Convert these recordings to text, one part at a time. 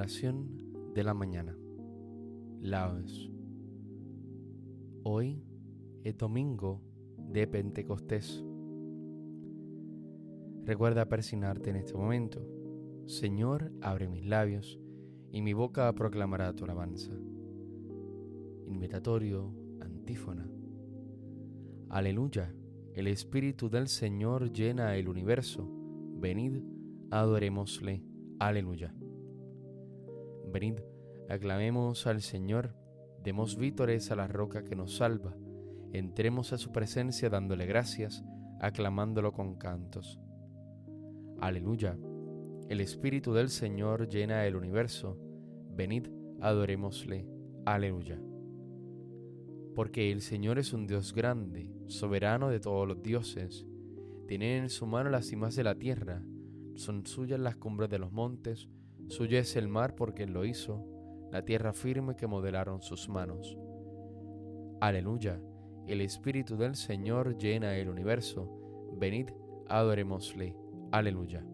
De la mañana. Laos. Hoy es domingo de Pentecostés. Recuerda persignarte en este momento. Señor, abre mis labios y mi boca proclamará tu alabanza. Invitatorio, antífona. Aleluya, el Espíritu del Señor llena el universo. Venid, adorémosle. Aleluya. Venid, aclamemos al Señor, demos vítores a la roca que nos salva, entremos a su presencia dándole gracias, aclamándolo con cantos. Aleluya. El Espíritu del Señor llena el universo. Venid, adorémosle. Aleluya. Porque el Señor es un Dios grande, soberano de todos los dioses. Tiene en su mano las cimas de la tierra, son suyas las cumbres de los montes, suyo es el mar porque él lo hizo, la tierra firme que modelaron sus manos. Aleluya, el Espíritu del Señor llena el universo, venid, adorémosle. Aleluya.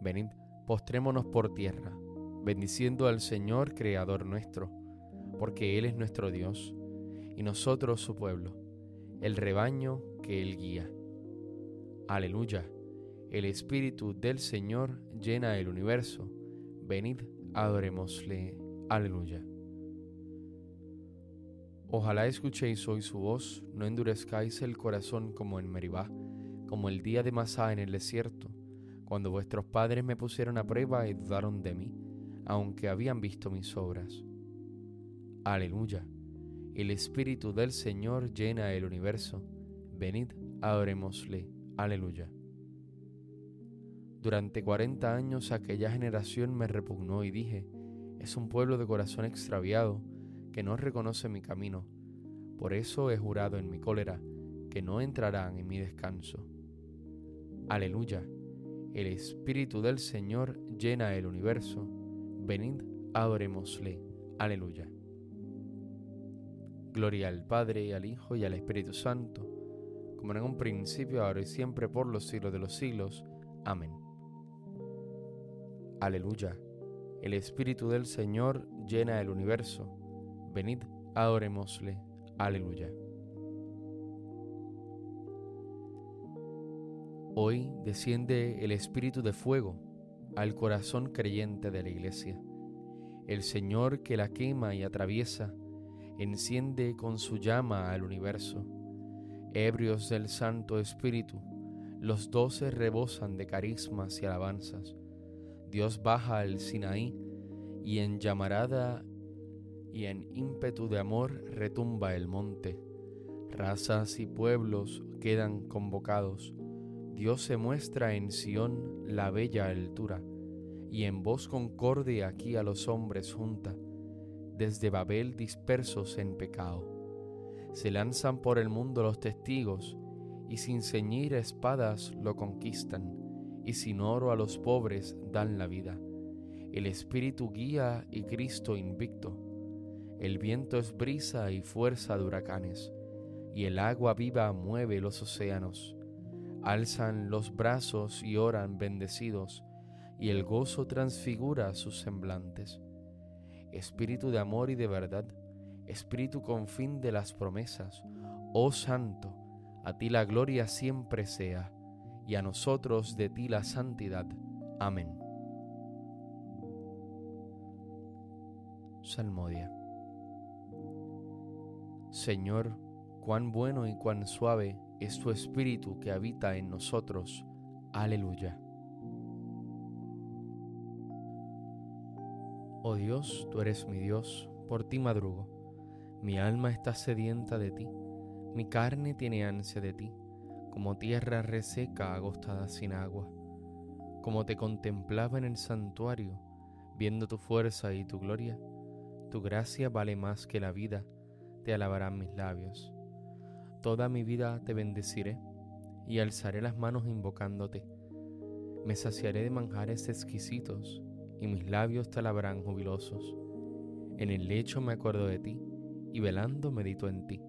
Venid, postrémonos por tierra, bendiciendo al Señor Creador nuestro, porque Él es nuestro Dios, y nosotros su pueblo, el rebaño que Él guía. Aleluya. El Espíritu del Señor llena el universo. Venid, adorémosle. Aleluya. Ojalá escuchéis hoy su voz, no endurezcáis el corazón como en Meribá, como el día de Masá en el desierto, cuando vuestros padres me pusieron a prueba y dudaron de mí, aunque habían visto mis obras. Aleluya. El Espíritu del Señor llena el universo. Venid, adorémosle. Aleluya. Durante cuarenta años aquella generación me repugnó y dije, es un pueblo de corazón extraviado que no reconoce mi camino. Por eso he jurado en mi cólera que no entrarán en mi descanso. Aleluya. El Espíritu del Señor llena el universo. Venid, adorémosle. Aleluya. Gloria al Padre, al Hijo y al Espíritu Santo como en un principio, ahora y siempre, por los siglos de los siglos. Amén. Aleluya. El Espíritu del Señor llena el universo. Venid, adorémosle. Aleluya. Hoy desciende el Espíritu de fuego al corazón creyente de la Iglesia. El Señor que la quema y atraviesa, enciende con su llama al universo Ebrios del Santo Espíritu, los doce rebosan de carismas y alabanzas. Dios baja al Sinaí y en llamarada y en ímpetu de amor retumba el monte. Razas y pueblos quedan convocados. Dios se muestra en Sión la bella altura, y en voz concorde aquí a los hombres junta, desde Babel dispersos en pecado se lanzan por el mundo los testigos, y sin ceñir espadas lo conquistan, y sin oro a los pobres dan la vida. El Espíritu guía y Cristo invicto. El viento es brisa y fuerza de huracanes, y el agua viva mueve los océanos. Alzan los brazos y oran bendecidos, y el gozo transfigura sus semblantes. Espíritu de amor y de verdad, Espíritu con fin de las promesas, oh Santo, a ti la gloria siempre sea, y a nosotros de ti la santidad. Amén. Salmodia. Señor, cuán bueno y cuán suave es tu Espíritu que habita en nosotros. Aleluya. Oh Dios, tú eres mi Dios, por ti madrugo mi alma está sedienta de ti, mi carne tiene ansia de ti, como tierra reseca agostada sin agua. Como te contemplaba en el santuario, viendo tu fuerza y tu gloria, tu gracia vale más que la vida, te alabarán mis labios. Toda mi vida te bendeciré y alzaré las manos invocándote. Me saciaré de manjares exquisitos y mis labios te alabarán jubilosos. En el lecho me acuerdo de ti y velando medito en ti,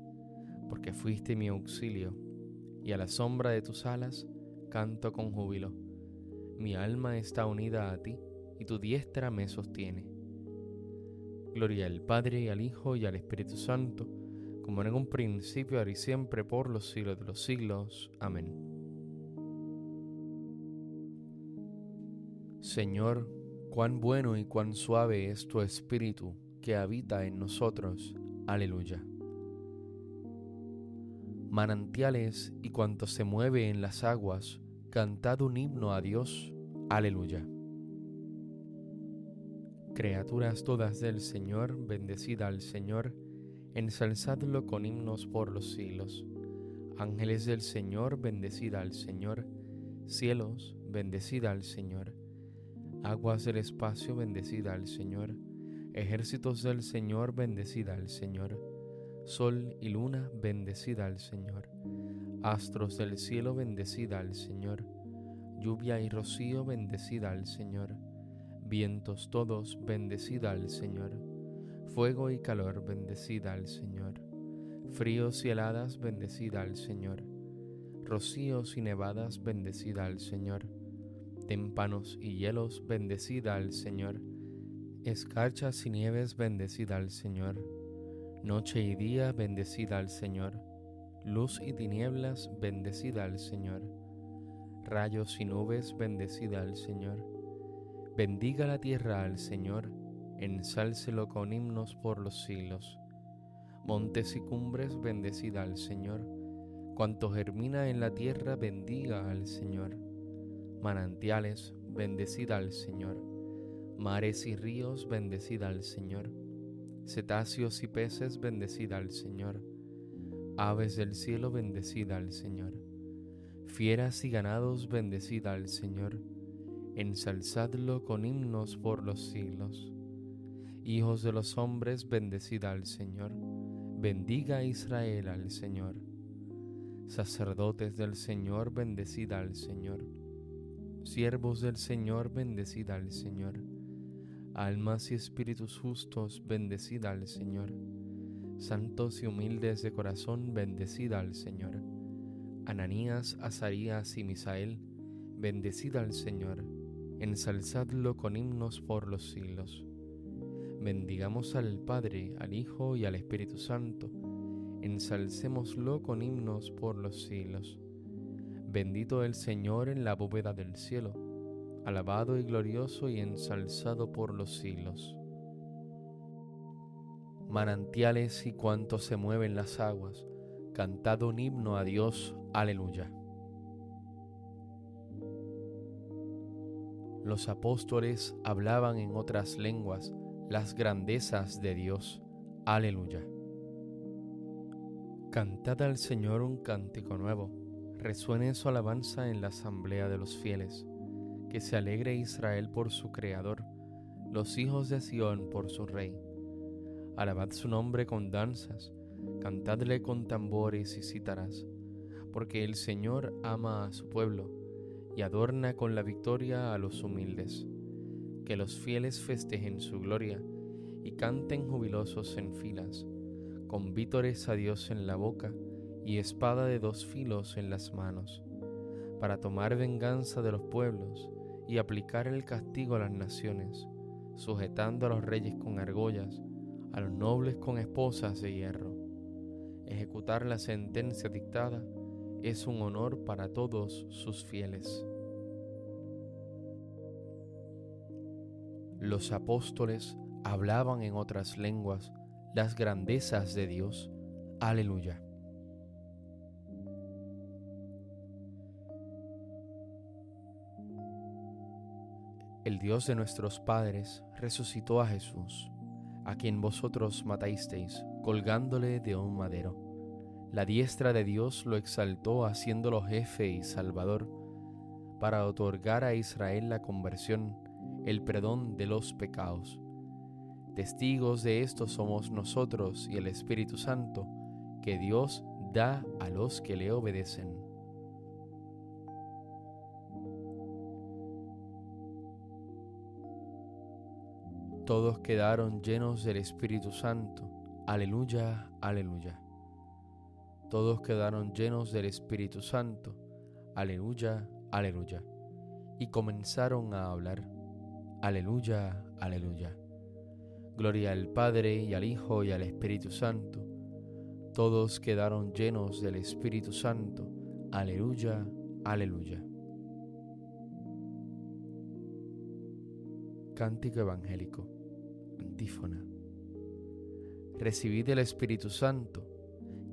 porque fuiste mi auxilio, y a la sombra de tus alas canto con júbilo. Mi alma está unida a ti, y tu diestra me sostiene. Gloria al Padre, al Hijo y al Espíritu Santo, como en un principio, ahora y siempre, por los siglos de los siglos. Amén. Señor, cuán bueno y cuán suave es tu Espíritu que habita en nosotros. Aleluya. Manantiales y cuanto se mueve en las aguas, cantad un himno a Dios. Aleluya. Criaturas todas del Señor, bendecida al Señor, ensalzadlo con himnos por los siglos. Ángeles del Señor, bendecida al Señor. Cielos, bendecida al Señor. Aguas del espacio, bendecida al Señor. Ejércitos del Señor, bendecida al Señor. Sol y luna, bendecida al Señor. Astros del cielo, bendecida al Señor. Lluvia y rocío, bendecida al Señor. Vientos todos, bendecida al Señor. Fuego y calor, bendecida al Señor. Fríos y heladas, bendecida al Señor. Rocíos y nevadas, bendecida al Señor. Témpanos y hielos, bendecida al Señor. Escarchas y nieves, bendecida al Señor. Noche y día, bendecida al Señor luz y tinieblas, bendecida al Señor. Rayos y nubes, bendecida al Señor. Bendiga la tierra al Señor, ensálcelo con himnos por los siglos. Montes y cumbres, bendecida al Señor. Cuanto germina en la tierra, bendiga al Señor. Manantiales, bendecida al Señor. Mares y ríos, bendecida al Señor. Cetáceos y peces, bendecida al Señor Aves del cielo, bendecida al Señor. Fieras y ganados, bendecida al Señor. Ensalzadlo con himnos por los siglos. Hijos de los hombres, bendecida al Señor. Bendiga Israel al Señor. Sacerdotes del Señor, bendecida al Señor. Siervos del Señor, bendecida al Señor. Almas y espíritus justos, bendecida al Señor santos y humildes de corazón, bendecida al Señor. Ananías, Azarías y Misael, bendecida al Señor, ensalzadlo con himnos por los siglos. Bendigamos al Padre, al Hijo y al Espíritu Santo, ensalcémoslo con himnos por los siglos. Bendito el Señor en la bóveda del cielo, alabado y glorioso y ensalzado por los siglos manantiales y cuantos se mueven las aguas, cantad un himno a Dios, aleluya. Los apóstoles hablaban en otras lenguas las grandezas de Dios, aleluya. Cantad al Señor un cántico nuevo, resuene su alabanza en la asamblea de los fieles, que se alegre Israel por su Creador, los hijos de Sión por su Rey Alabad su nombre con danzas, cantadle con tambores y cítaras, porque el Señor ama a su pueblo y adorna con la victoria a los humildes. Que los fieles festejen su gloria y canten jubilosos en filas, con vítores a Dios en la boca y espada de dos filos en las manos, para tomar venganza de los pueblos y aplicar el castigo a las naciones, sujetando a los reyes con argollas, a los nobles con esposas de hierro. Ejecutar la sentencia dictada es un honor para todos sus fieles. Los apóstoles hablaban en otras lenguas las grandezas de Dios. Aleluya. El Dios de nuestros padres resucitó a Jesús a quien vosotros matasteis, colgándole de un madero. La diestra de Dios lo exaltó haciéndolo jefe y salvador, para otorgar a Israel la conversión, el perdón de los pecados. Testigos de esto somos nosotros y el Espíritu Santo, que Dios da a los que le obedecen. Todos quedaron llenos del Espíritu Santo. Aleluya, aleluya. Todos quedaron llenos del Espíritu Santo. Aleluya, aleluya. y comenzaron a hablar, Aleluya, aleluya. Gloria al Padre y al Hijo y al Espíritu Santo. Todos quedaron llenos del Espíritu Santo. Aleluya, aleluya. Cántico Evangélico. Antífona. Recibid el Espíritu Santo.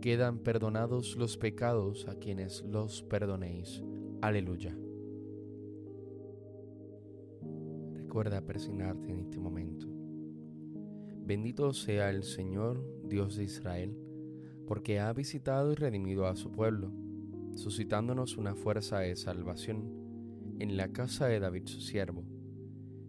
Quedan perdonados los pecados a quienes los perdonéis. Aleluya. Recuerda persignarte en este momento. Bendito sea el Señor, Dios de Israel, porque ha visitado y redimido a su pueblo, suscitándonos una fuerza de salvación en la casa de David su siervo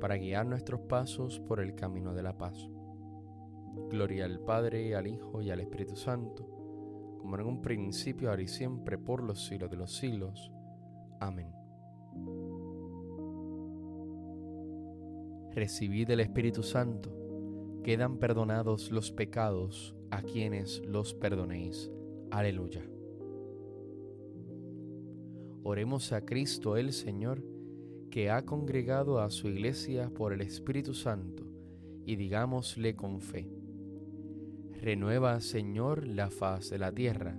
para guiar nuestros pasos por el camino de la paz. Gloria al Padre, al Hijo y al Espíritu Santo, como en un principio, ahora y siempre, por los siglos de los siglos. Amén. Recibid el Espíritu Santo, quedan perdonados los pecados a quienes los perdonéis. Aleluya. Oremos a Cristo el Señor, que ha congregado a su iglesia por el Espíritu Santo, y digámosle con fe, renueva, Señor, la faz de la tierra.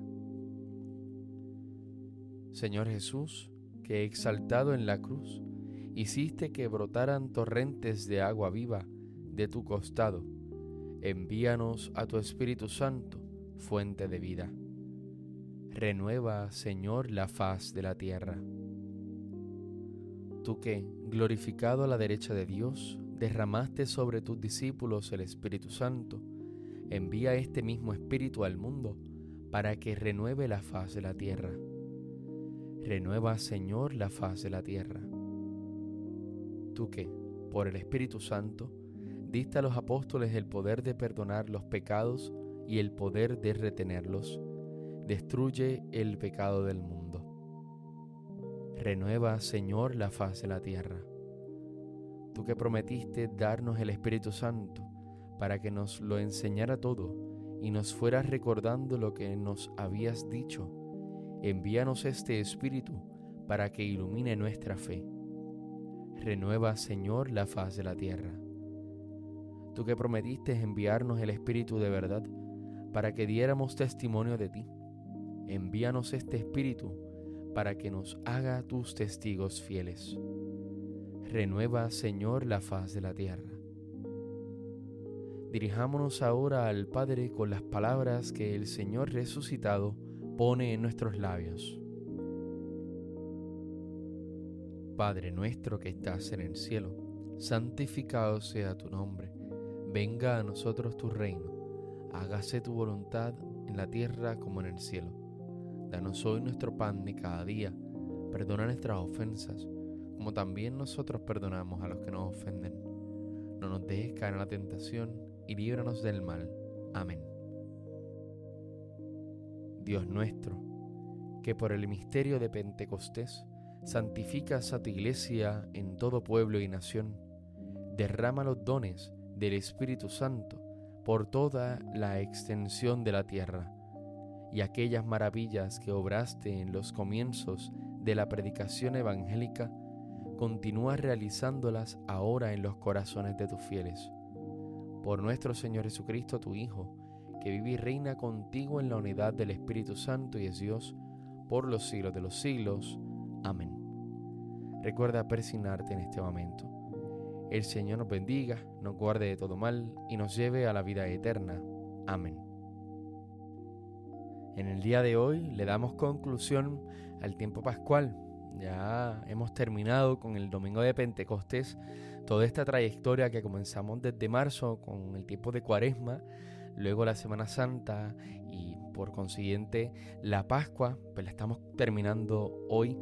Señor Jesús, que exaltado en la cruz, hiciste que brotaran torrentes de agua viva de tu costado, envíanos a tu Espíritu Santo, fuente de vida. Renueva, Señor, la faz de la tierra tú que, glorificado a la derecha de Dios, derramaste sobre tus discípulos el Espíritu Santo, envía este mismo Espíritu al mundo para que renueve la faz de la tierra. Renueva, Señor, la faz de la tierra. Tú que, por el Espíritu Santo, diste a los apóstoles el poder de perdonar los pecados y el poder de retenerlos, destruye el pecado del mundo. Renueva, Señor, la faz de la tierra. Tú que prometiste darnos el Espíritu Santo para que nos lo enseñara todo y nos fueras recordando lo que nos habías dicho, envíanos este Espíritu para que ilumine nuestra fe. Renueva, Señor, la faz de la tierra. Tú que prometiste enviarnos el Espíritu de verdad para que diéramos testimonio de ti, envíanos este Espíritu para que nos haga tus testigos fieles. Renueva, Señor, la faz de la tierra. Dirijámonos ahora al Padre con las palabras que el Señor resucitado pone en nuestros labios. Padre nuestro que estás en el cielo, santificado sea tu nombre, venga a nosotros tu reino, hágase tu voluntad en la tierra como en el cielo. Danos hoy nuestro pan de cada día. Perdona nuestras ofensas, como también nosotros perdonamos a los que nos ofenden. No nos dejes caer en la tentación y líbranos del mal. Amén. Dios nuestro, que por el misterio de Pentecostés santificas a tu iglesia en todo pueblo y nación, derrama los dones del Espíritu Santo por toda la extensión de la tierra y aquellas maravillas que obraste en los comienzos de la predicación evangélica, continúa realizándolas ahora en los corazones de tus fieles. Por nuestro Señor Jesucristo, tu Hijo, que vive y reina contigo en la unidad del Espíritu Santo y es Dios, por los siglos de los siglos. Amén. Recuerda persignarte en este momento. el Señor nos bendiga, nos guarde de todo mal y nos lleve a la vida eterna. Amén. En el día de hoy le damos conclusión al tiempo pascual. Ya hemos terminado con el domingo de Pentecostés, toda esta trayectoria que comenzamos desde marzo con el tiempo de Cuaresma, luego la Semana Santa y por consiguiente la Pascua, pues la estamos terminando hoy,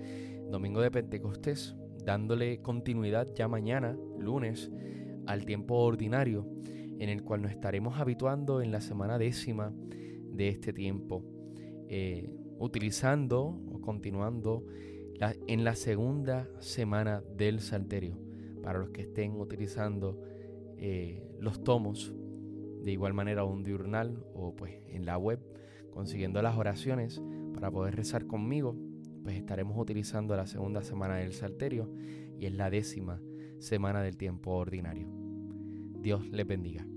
domingo de Pentecostés, dándole continuidad ya mañana, lunes, al tiempo ordinario, en el cual nos estaremos habituando en la semana décima de este tiempo, eh, utilizando o continuando en la segunda semana del Salterio, para los que estén utilizando eh, los tomos, de igual manera un diurnal o pues en la web, consiguiendo las oraciones para poder rezar conmigo pues estaremos utilizando la segunda semana del Salterio y es la décima semana del tiempo ordinario. Dios les bendiga.